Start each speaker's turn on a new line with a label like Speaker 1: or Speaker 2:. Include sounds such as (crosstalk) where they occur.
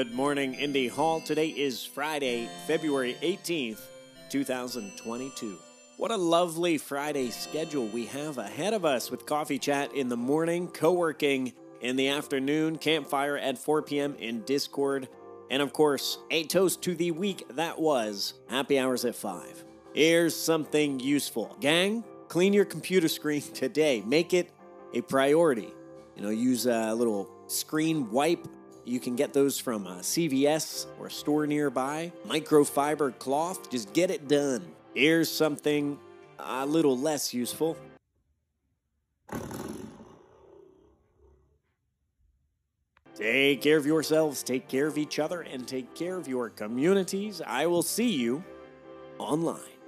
Speaker 1: Good morning, Indy Hall. Today is Friday, February 18th, 2022. What a lovely Friday schedule we have ahead of us with coffee chat in the morning, co working in the afternoon, campfire at 4 p.m. in Discord, and of course, a toast to the week that was happy hours at 5. Here's something useful. Gang, clean your computer screen (laughs) today. Make it a priority. You know, use a little screen wipe. You can get those from uh, a CVS or a store nearby. Microfiber cloth, just get it done. Here's something a little less useful. Take care of yourselves, take care of each other, and take care of your communities. I will see you online.